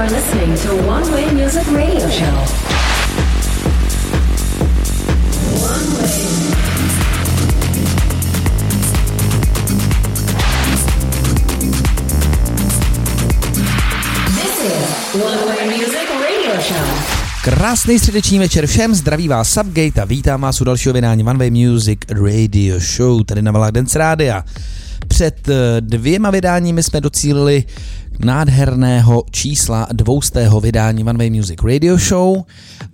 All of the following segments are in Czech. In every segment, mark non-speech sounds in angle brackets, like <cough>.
are listening to One Way Music Radio Show. Krásný středeční večer všem, zdraví vás Subgate a vítám vás u dalšího vydání One Way Music Radio Show tady na Valách Dance Rádia. Před eh, dvěma vydáními jsme docílili nádherného čísla dvoustého vydání One Way Music Radio Show.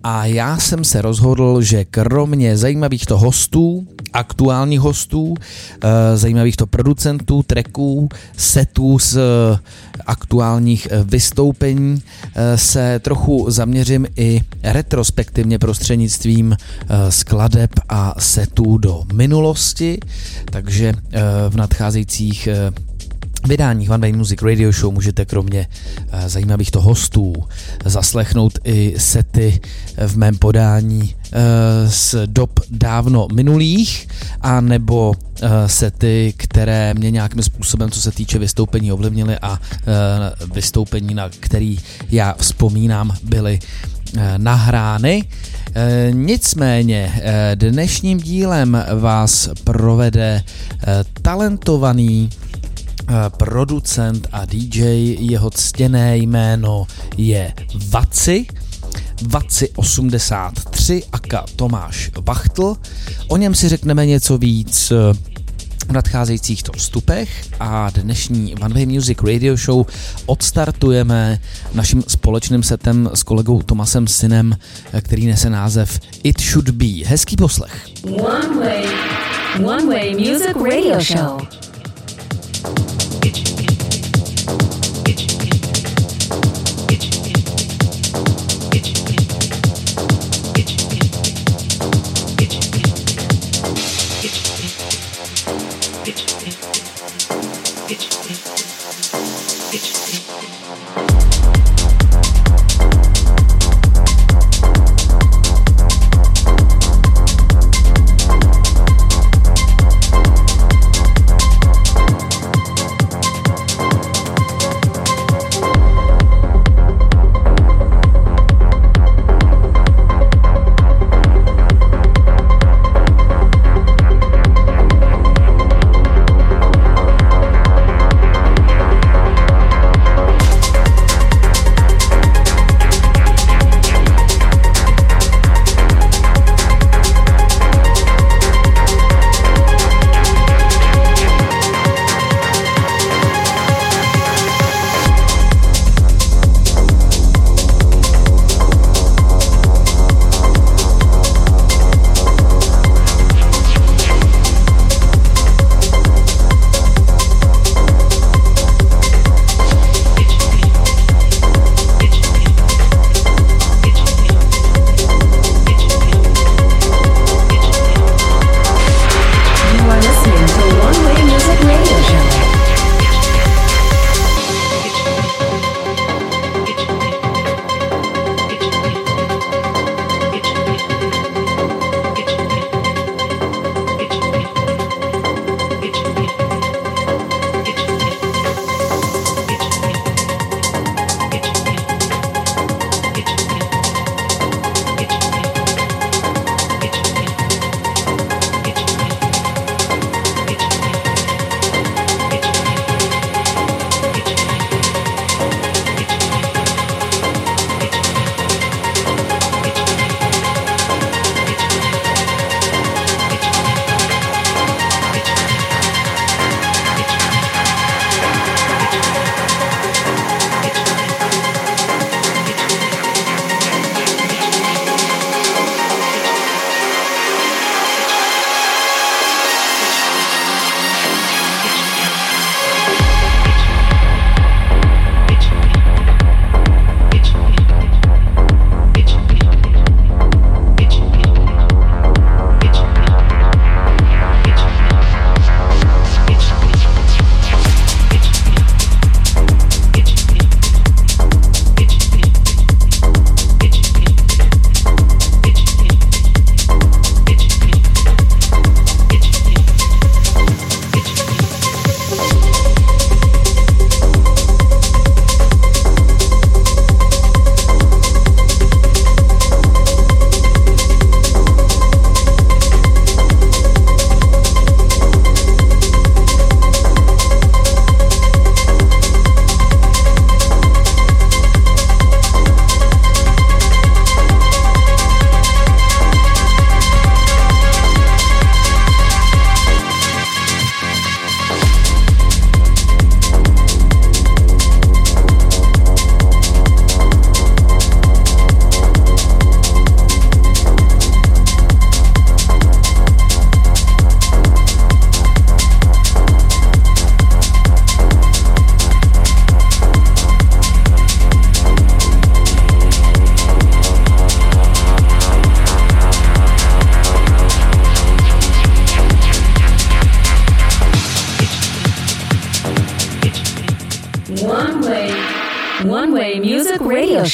A já jsem se rozhodl, že kromě zajímavých to hostů, aktuálních hostů, eh, zajímavých to producentů, tracků, setů z eh, aktuálních eh, vystoupení se trochu zaměřím i retrospektivně prostřednictvím skladeb a setů do minulosti, takže v nadcházejících vydáních One Way Music Radio Show můžete kromě uh, zajímavých to hostů zaslechnout i sety v mém podání uh, z dob dávno minulých a nebo uh, sety, které mě nějakým způsobem, co se týče vystoupení, ovlivnily a vystoupení, na který já vzpomínám, byly nahrány. Nicméně dnešním dílem vás provede talentovaný Eh, producent a DJ, jeho ctěné jméno je Vaci, Vaci 83 aka Tomáš Vachtl. O něm si řekneme něco víc eh, v nadcházejících to vstupech a dnešní One Way Music Radio Show odstartujeme naším společným setem s kolegou Tomasem Synem, eh, který nese název It Should Be. Hezký poslech. One Way. One Way Music Radio Show.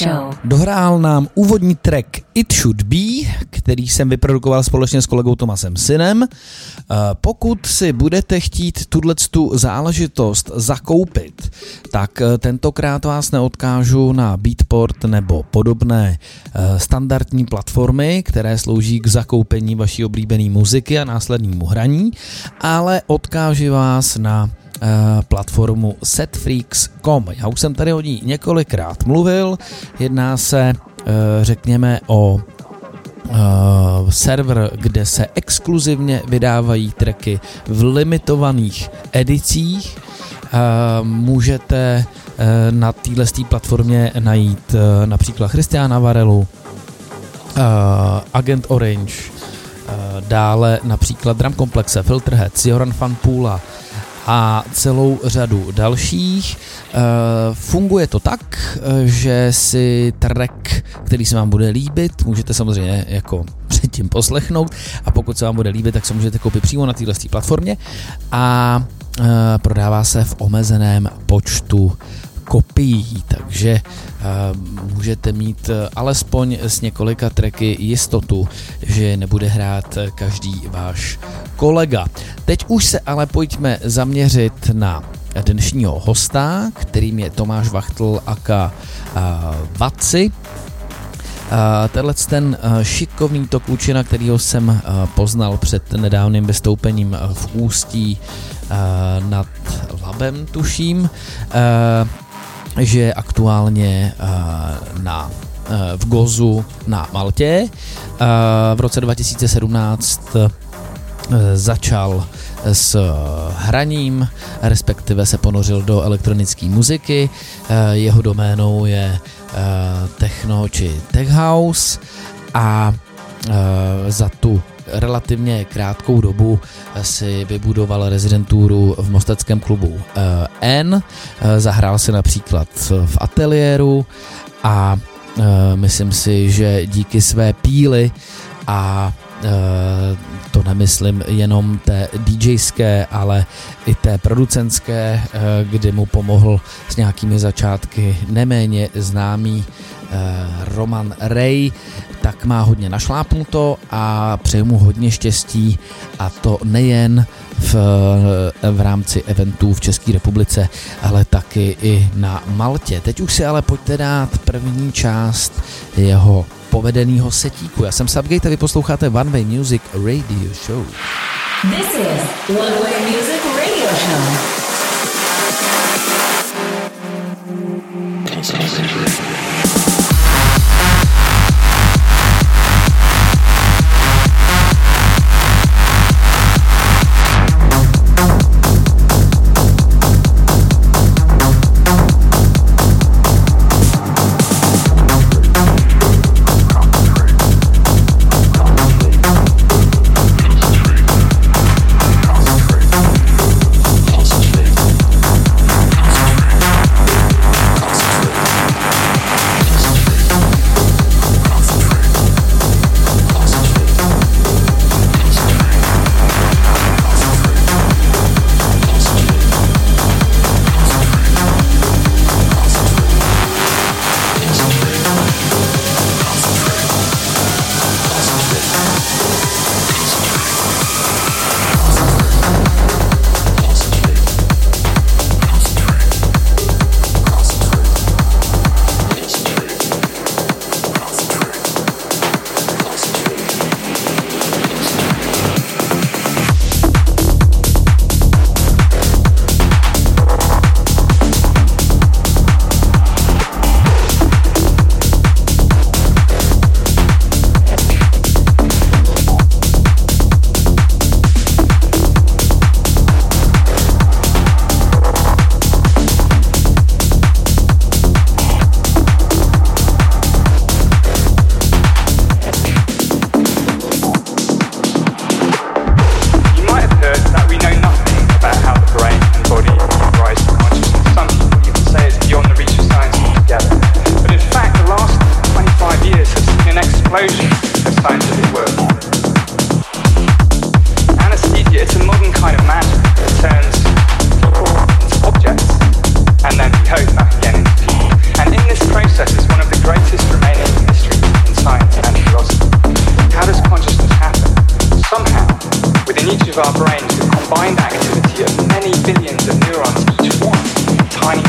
Show. Dohrál nám úvodní track It Should Be, který jsem vyprodukoval společně s kolegou Tomasem Synem. Eh, pokud si budete chtít tuhle tu záležitost zakoupit, tak eh, tentokrát vás neodkážu na Beatport nebo podobné eh, standardní platformy, které slouží k zakoupení vaší oblíbené muziky a následnému hraní, ale odkážu vás na platformu setfreaks.com. Já už jsem tady o ní několikrát mluvil, jedná se řekněme o uh, server, kde se exkluzivně vydávají tracky v limitovaných edicích. Můžete na téhle platformě najít například Christiana Varelu, Agent Orange, dále například Drum Complexe, Filterhead, Joran Fanpula, a celou řadu dalších. Eh, funguje to tak, eh, že si track, který se vám bude líbit, můžete samozřejmě jako předtím poslechnout a pokud se vám bude líbit, tak se můžete koupit přímo na této platformě a eh, prodává se v omezeném počtu kopií, takže uh, můžete mít uh, alespoň s několika tracky jistotu, že nebude hrát každý váš kolega. Teď už se ale pojďme zaměřit na dnešního hosta, kterým je Tomáš Vachtl aka Vaci. Uh, tenhle ten uh, šikovný tokůčina, kterýho jsem uh, poznal před nedávným vystoupením v Ústí nad Labem, tuším, že aktuálně uh, na uh, v Gozu na Maltě. Uh, v roce 2017 začal s hraním, respektive se ponořil do elektronické muziky. Jeho doménou je techno či tech house a za tu relativně krátkou dobu si vybudoval rezidenturu v mosteckém klubu eh, N, eh, zahrál se například v ateliéru a eh, myslím si, že díky své píly a to nemyslím jenom té DJské, ale i té producenské, kdy mu pomohl s nějakými začátky neméně známý Roman Ray, tak má hodně našlápnuto a přeju mu hodně štěstí a to nejen v, v rámci eventů v České republice, ale taky i na Maltě. Teď už si ale pojďte dát první část jeho povedeného setíku. Já jsem Subgate a vy posloucháte One Way Music Radio Show. This is One Way Music Radio Show.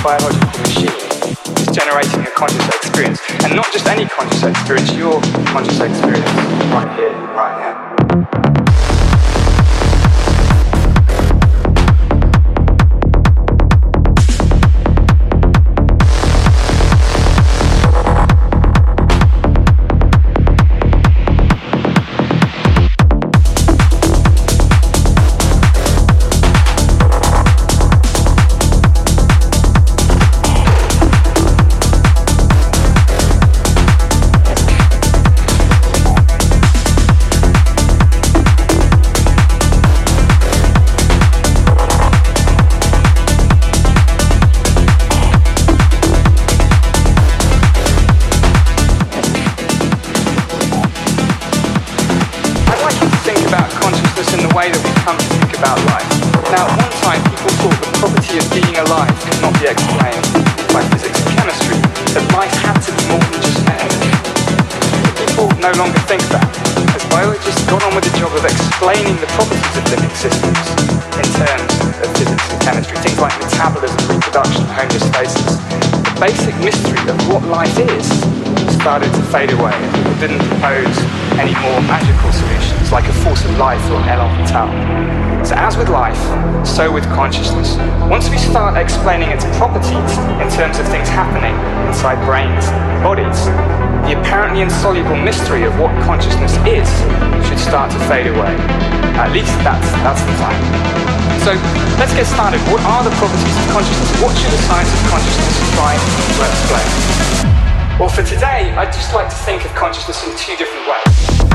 Biological machine is generating a conscious experience. And not just any conscious experience, your conscious experience right here, right now. be explained by physics and chemistry, that life had to be more than just energy. People no longer think that, as biologists got on with the job of explaining the properties of living systems in terms of physics and chemistry, things like metabolism, reproduction, homeostasis, the basic mystery of what life is started to fade away. People didn't propose any more magical solutions like a force of life or an elan vital. So as with life, so with consciousness. Once we start explaining its properties in terms of things happening inside brains and bodies, the apparently insoluble mystery of what consciousness is should start to fade away. At least that's, that's the plan. So let's get started. What are the properties of consciousness? What should the science of consciousness try to explain? Well, for today, I'd just like to think of consciousness in two different ways.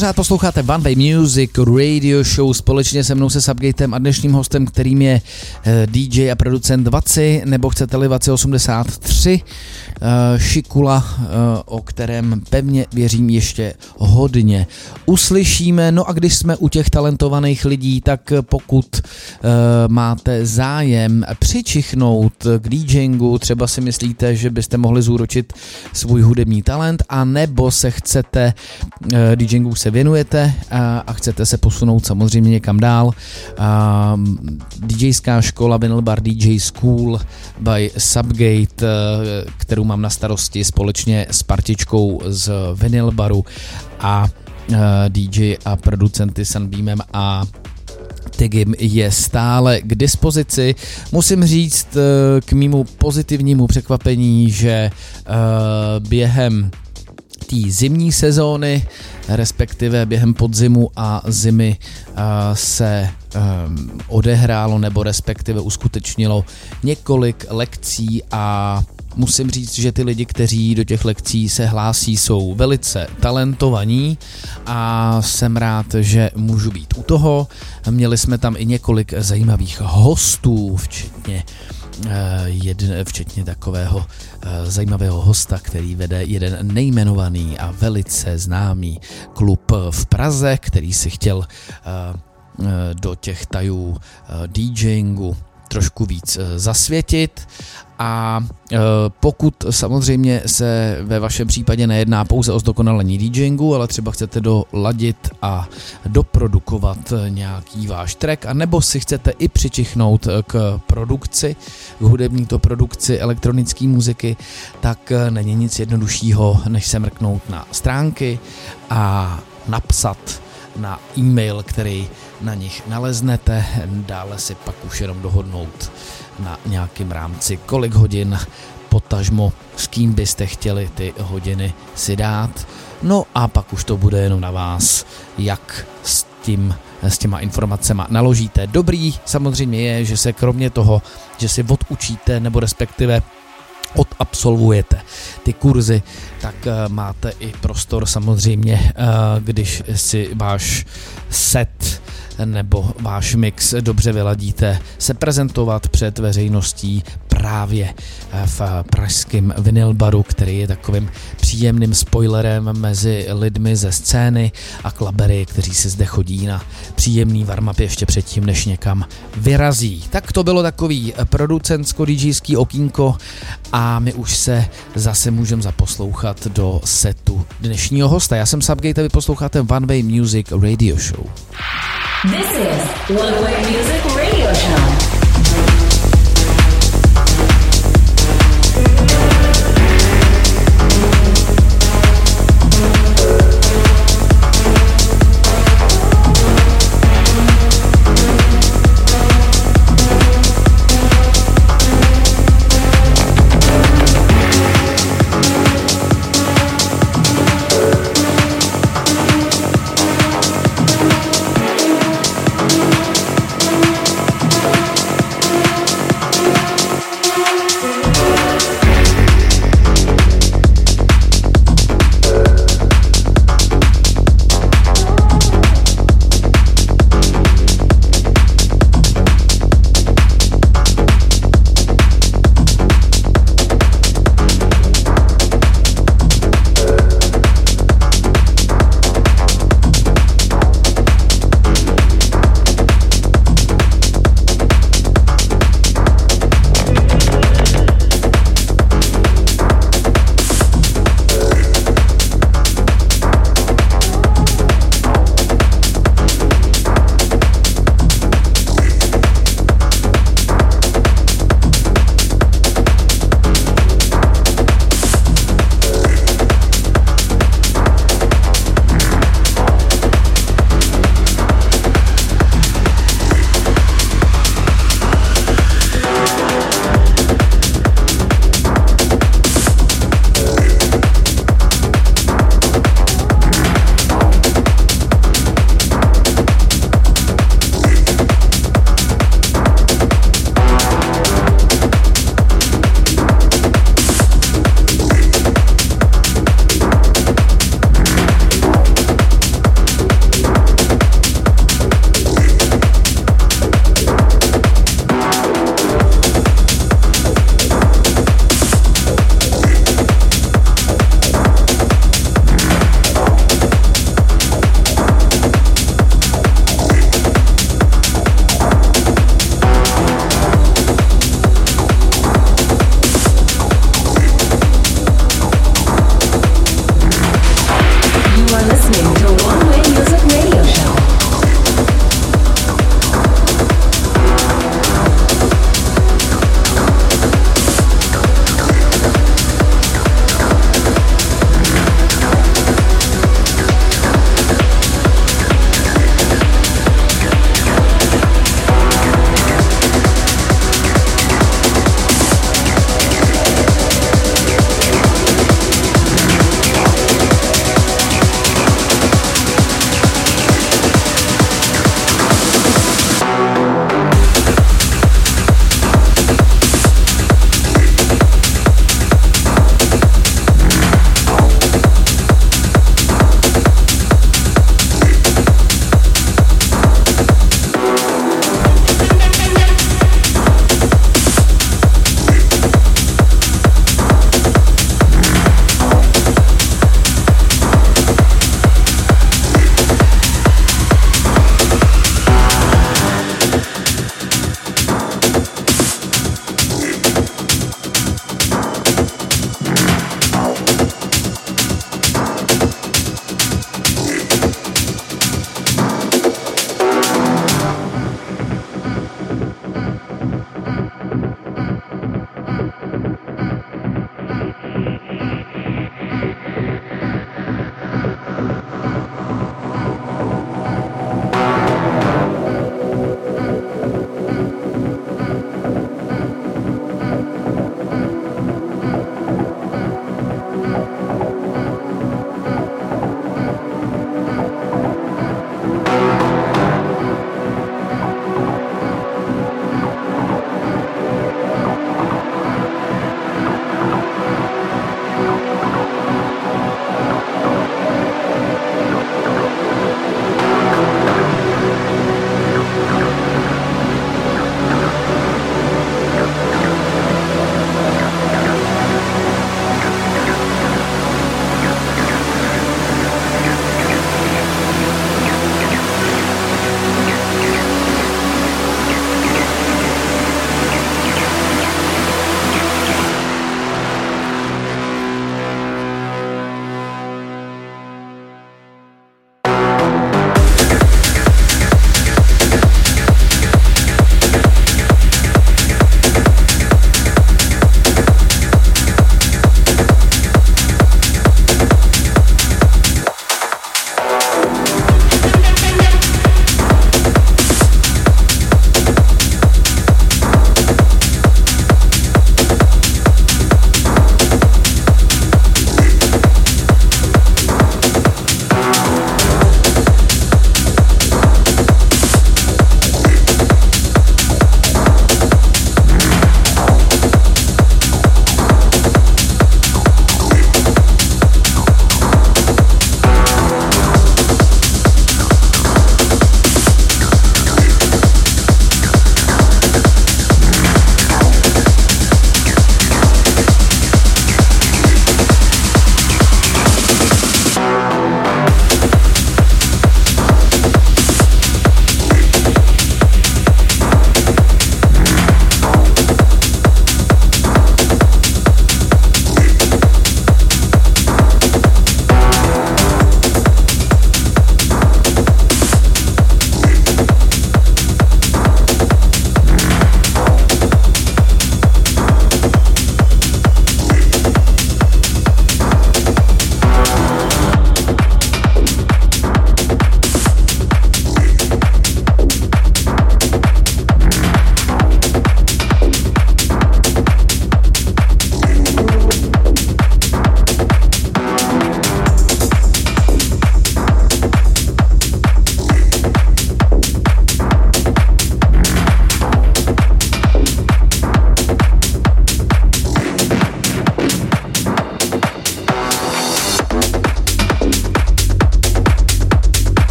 Pořád posloucháte One Way Music Radio Show. Společně se mnou se Subgatem a dnešním hostem, kterým je eh, DJ a producent Vaci, nebo chcete-li Vaci 83, eh, Šikula, eh, o kterém pevně věřím ještě hodně uslyšíme. No a když jsme u těch talentovaných lidí, tak pokud máte zájem přičichnout k DJingu, třeba si myslíte, že byste mohli zúročit svůj hudební talent, a nebo se chcete DJingu se věnujete a, a chcete se posunout samozřejmě někam dál, a, DJská škola Vinyl Bar DJ School by Subgate, kterou mám na starosti společně s partičkou z Vinyl Baru a DJ a producenty Sunbeamem a Tigim je stále k dispozici. Musím říct k mýmu pozitivnímu překvapení, že během té zimní sezóny, respektive během podzimu a zimy se odehrálo nebo respektive uskutečnilo několik lekcí a musím říct, že ty lidi, kteří do těch lekcí se hlásí, jsou velice talentovaní a jsem rád, že můžu být u toho. Měli jsme tam i několik zajímavých hostů, včetně Eh, jeden, včetně takového eh, zajímavého hosta, který vede jeden nejmenovaný a velice známý klub v Praze, který si chtěl eh, do těch tajů DJingu trošku víc zasvětit a e, pokud samozřejmě se ve vašem případě nejedná pouze o zdokonalení DJingu, ale třeba chcete doladit a doprodukovat nějaký váš track, a nebo si chcete i přičichnout k produkci, k hudební to produkci elektronické muziky, tak není nic jednoduššího, než se mrknout na stránky a napsat na e-mail, který na nich naleznete, dále si pak už jenom dohodnout na nějakém rámci, kolik hodin, potažmo, s kým byste chtěli ty hodiny si dát. No a pak už to bude jenom na vás, jak s tím s těma informacemi naložíte. Dobrý samozřejmě je, že se kromě toho, že si odučíte nebo respektive odabsolvujete ty kurzy, tak uh, máte i prostor samozřejmě, uh, když si váš set nebo váš mix dobře vyladíte, se prezentovat před veřejností právě v pražském vinylbaru, který je takovým příjemným spoilerem mezi lidmi ze scény a klabery, kteří si zde chodí na příjemný warm ještě předtím, než někam vyrazí. Tak to bylo takový producentsko-DJský okýnko a my už se zase můžeme zaposlouchat do setu dnešního hosta. Já jsem Subgate a vy posloucháte One Way Music Radio Show. This is One Way Music Radio Show.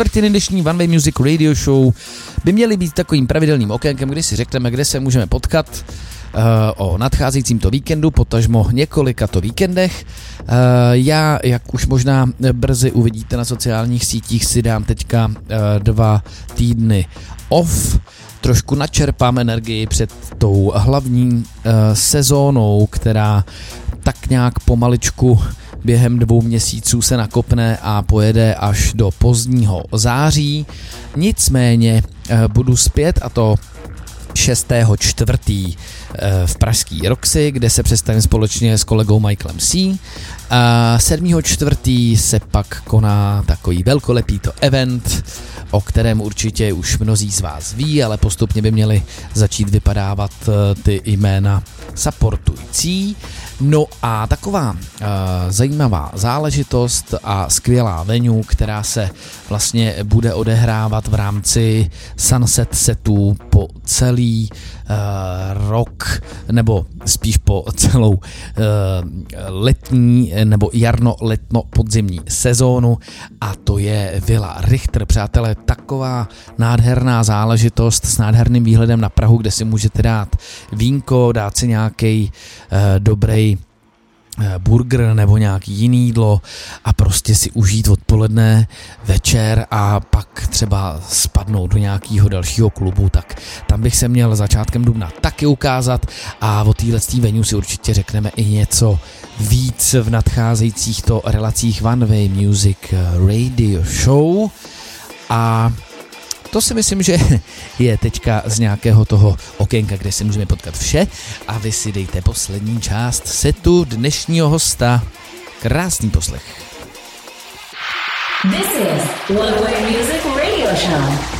Čtvrtiny dnešní One Way Music Radio Show by měly být takovým pravidelným okénkem, kdy si řekneme, kde se můžeme potkat uh, o nadcházejícím to víkendu, potažmo několika to víkendech. Uh, já, jak už možná brzy uvidíte na sociálních sítích, si dám teďka uh, dva týdny off, trošku načerpám energii před tou hlavní sezónou, která tak nějak pomaličku během dvou měsíců se nakopne a pojede až do pozdního září. Nicméně uh, budu zpět a to 6. čtvrtý v pražský Roxy, kde se představím společně s kolegou Michaelem C. A 7. čtvrtý se pak koná takový velkolepý to event, o kterém určitě už mnozí z vás ví, ale postupně by měli začít vypadávat eh, ty jména supportující. No a taková uh, zajímavá záležitost a skvělá venue, která se vlastně bude odehrávat v rámci Sunset setů po celý uh, rok, nebo spíš po celou uh, letní nebo jarno-letno podzimní sezónu a to je Villa Richter. Přátelé, taková nádherná záležitost s nádherným výhledem na Prahu, kde si můžete dát vínko, dát si nějaký uh, dobrý Eh, burger nebo nějaký jiný jídlo a prostě si užít odpoledne, večer a pak třeba spadnout do nějakého dalšího klubu, tak tam bych se měl začátkem dubna taky ukázat a o téhle venue si určitě řekneme i něco víc v nadcházejících to relacích One Way Music Radio Show. A to si myslím, že <laughs> je teďka z nějakého toho okénka, kde si můžeme potkat vše a vy si dejte poslední část setu dnešního hosta. Krásný poslech. This is One Way Music Radio Show.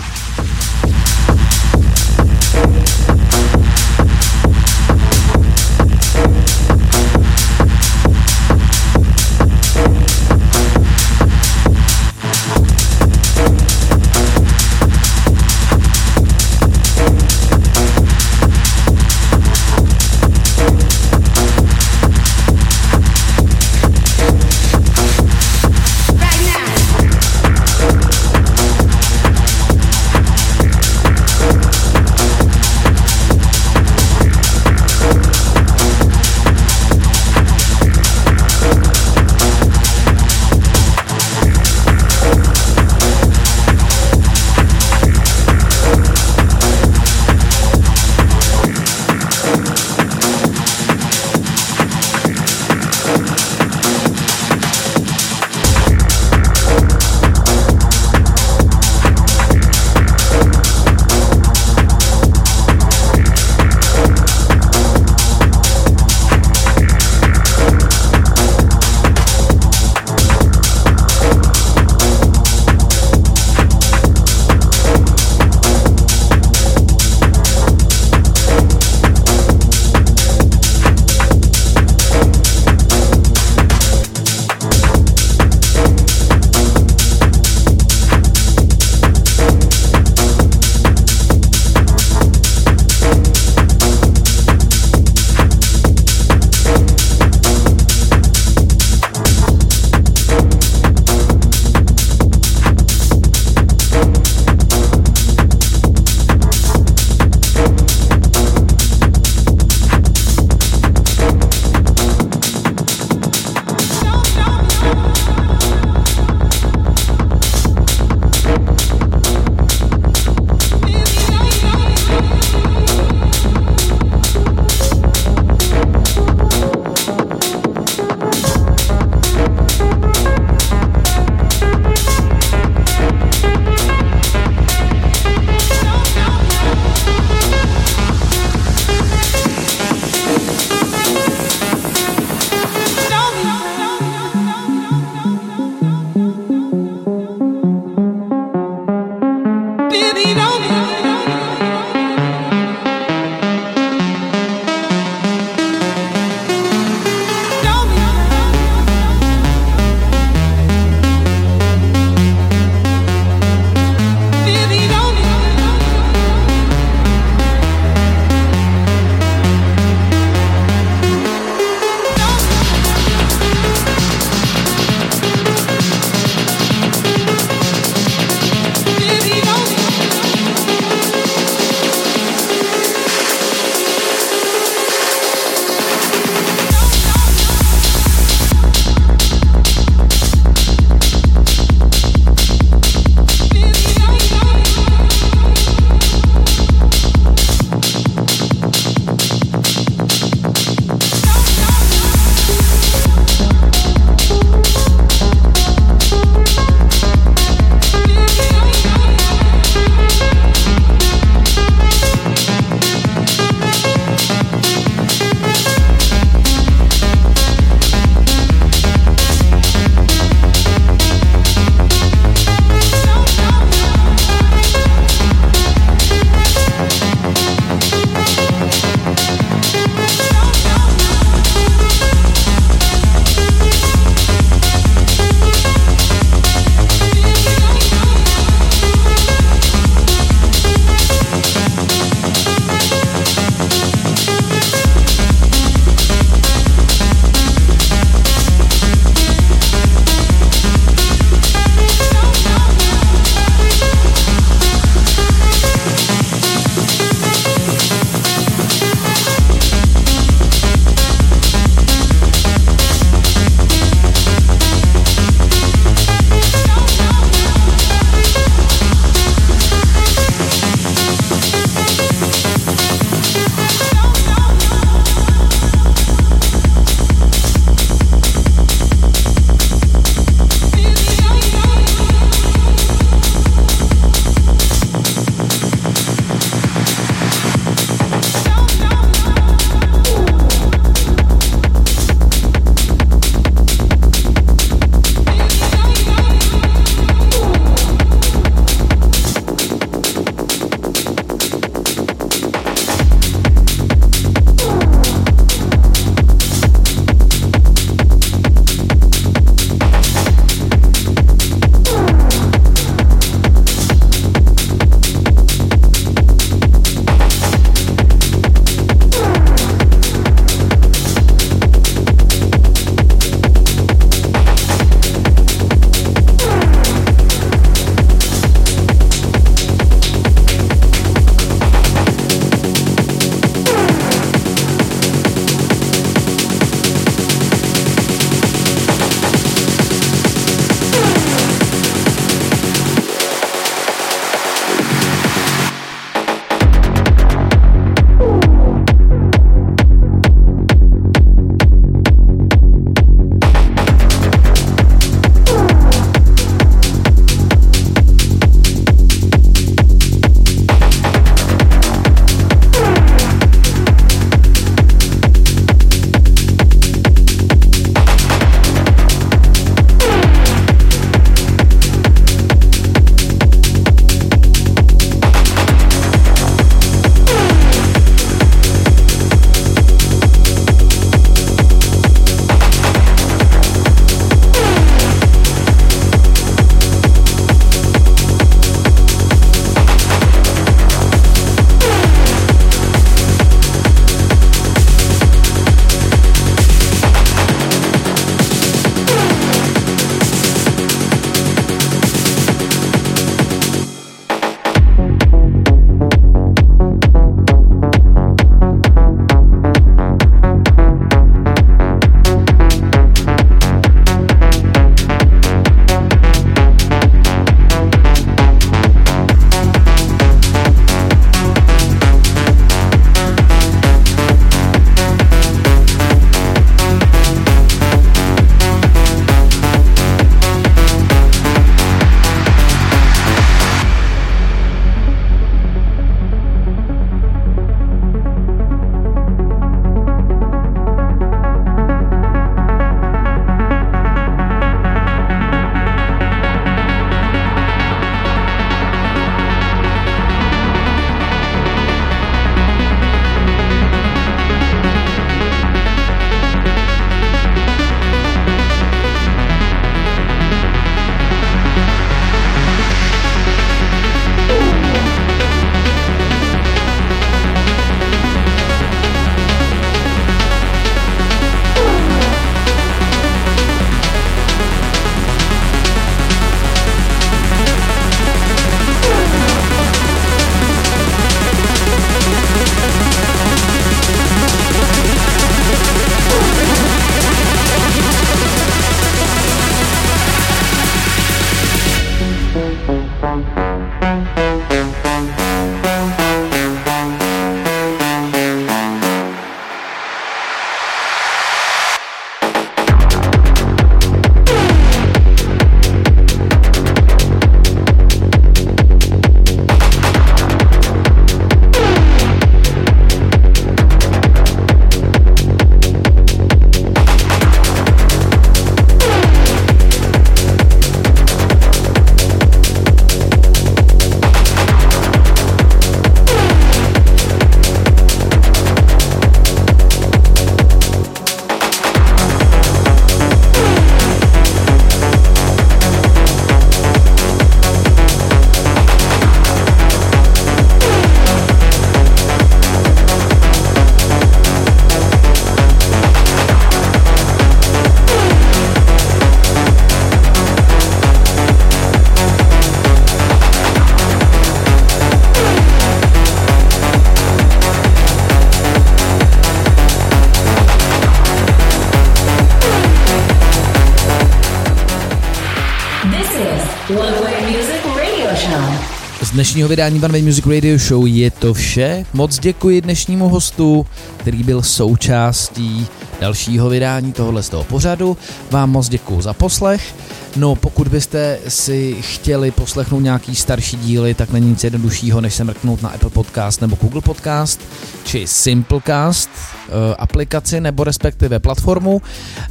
Dnešního vydání One Way Music Radio Show je to vše. Moc děkuji dnešnímu hostu, který byl součástí dalšího vydání tohohle z toho pořadu. Vám moc děkuji za poslech. No pokud byste si chtěli poslechnout nějaký starší díly, tak není nic jednoduššího, než se mrknout na Apple Podcast nebo Google Podcast, či Simplecast eh, aplikaci nebo respektive platformu.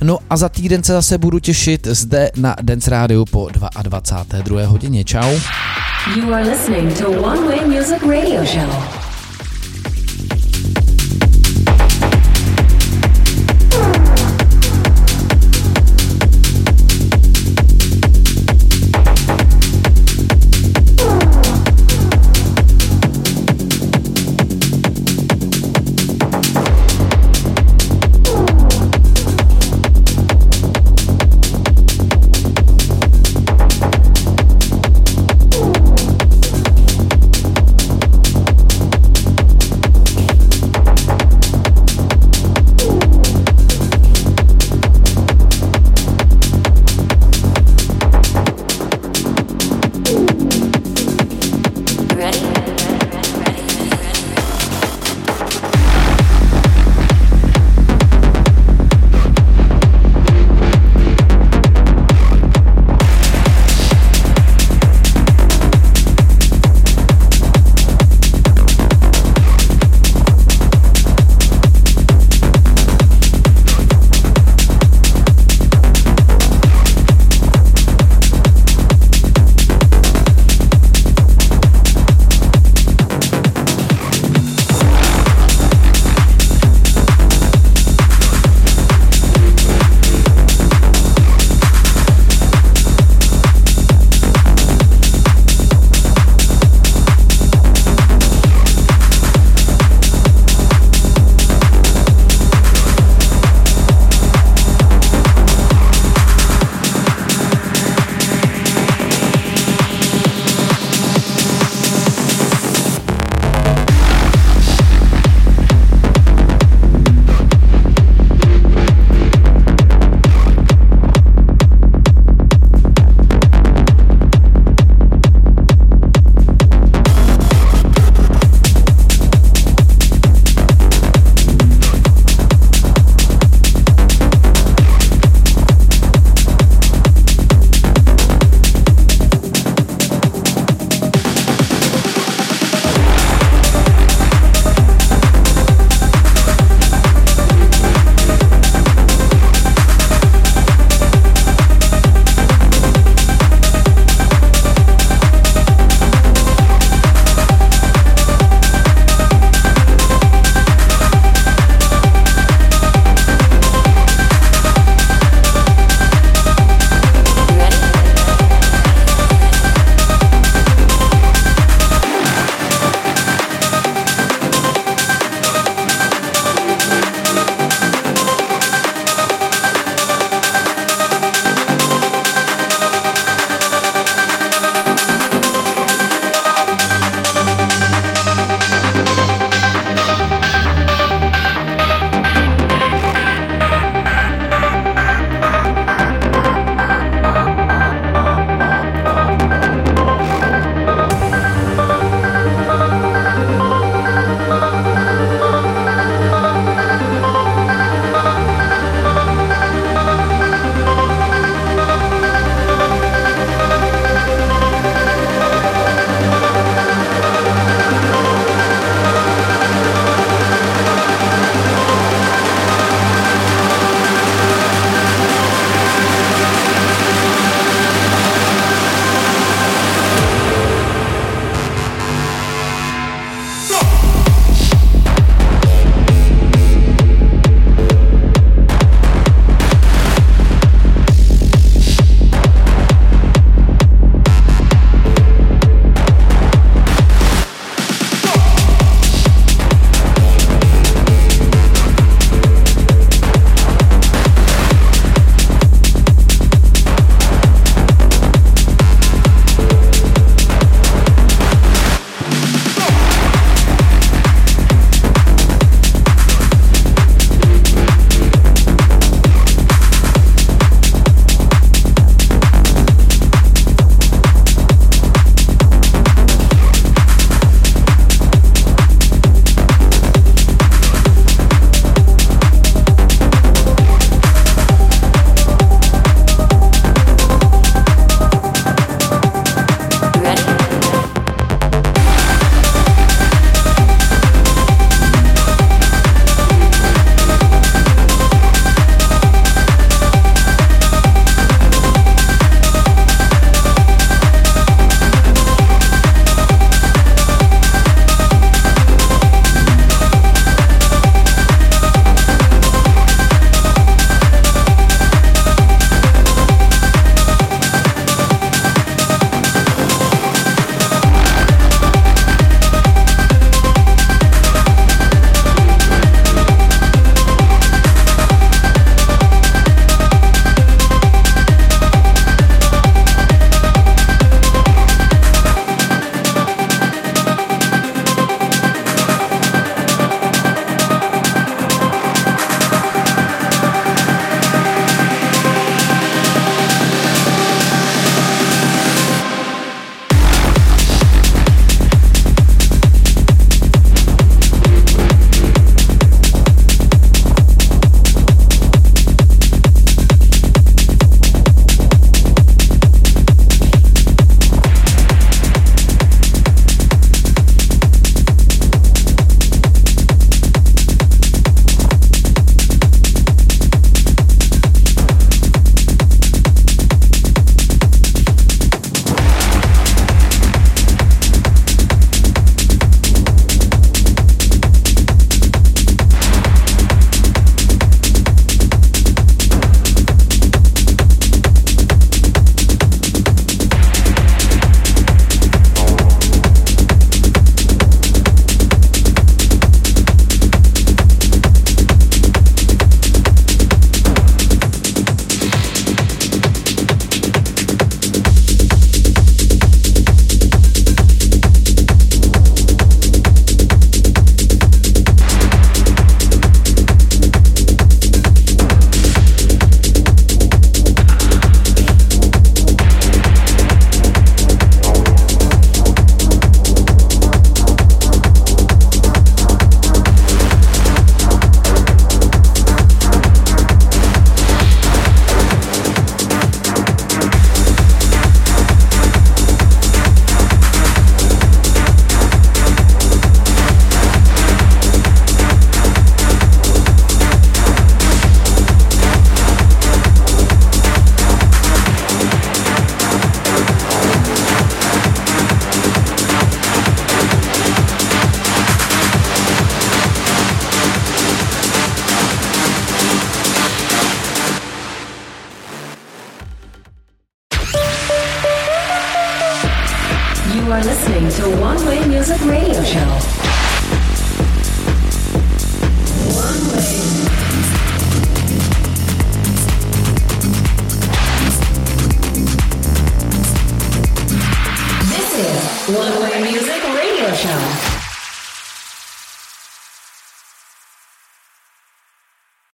No a za týden se zase budu těšit zde na Dance Radio po 22. hodině. Čau. You are listening to One Way Music Radio Show.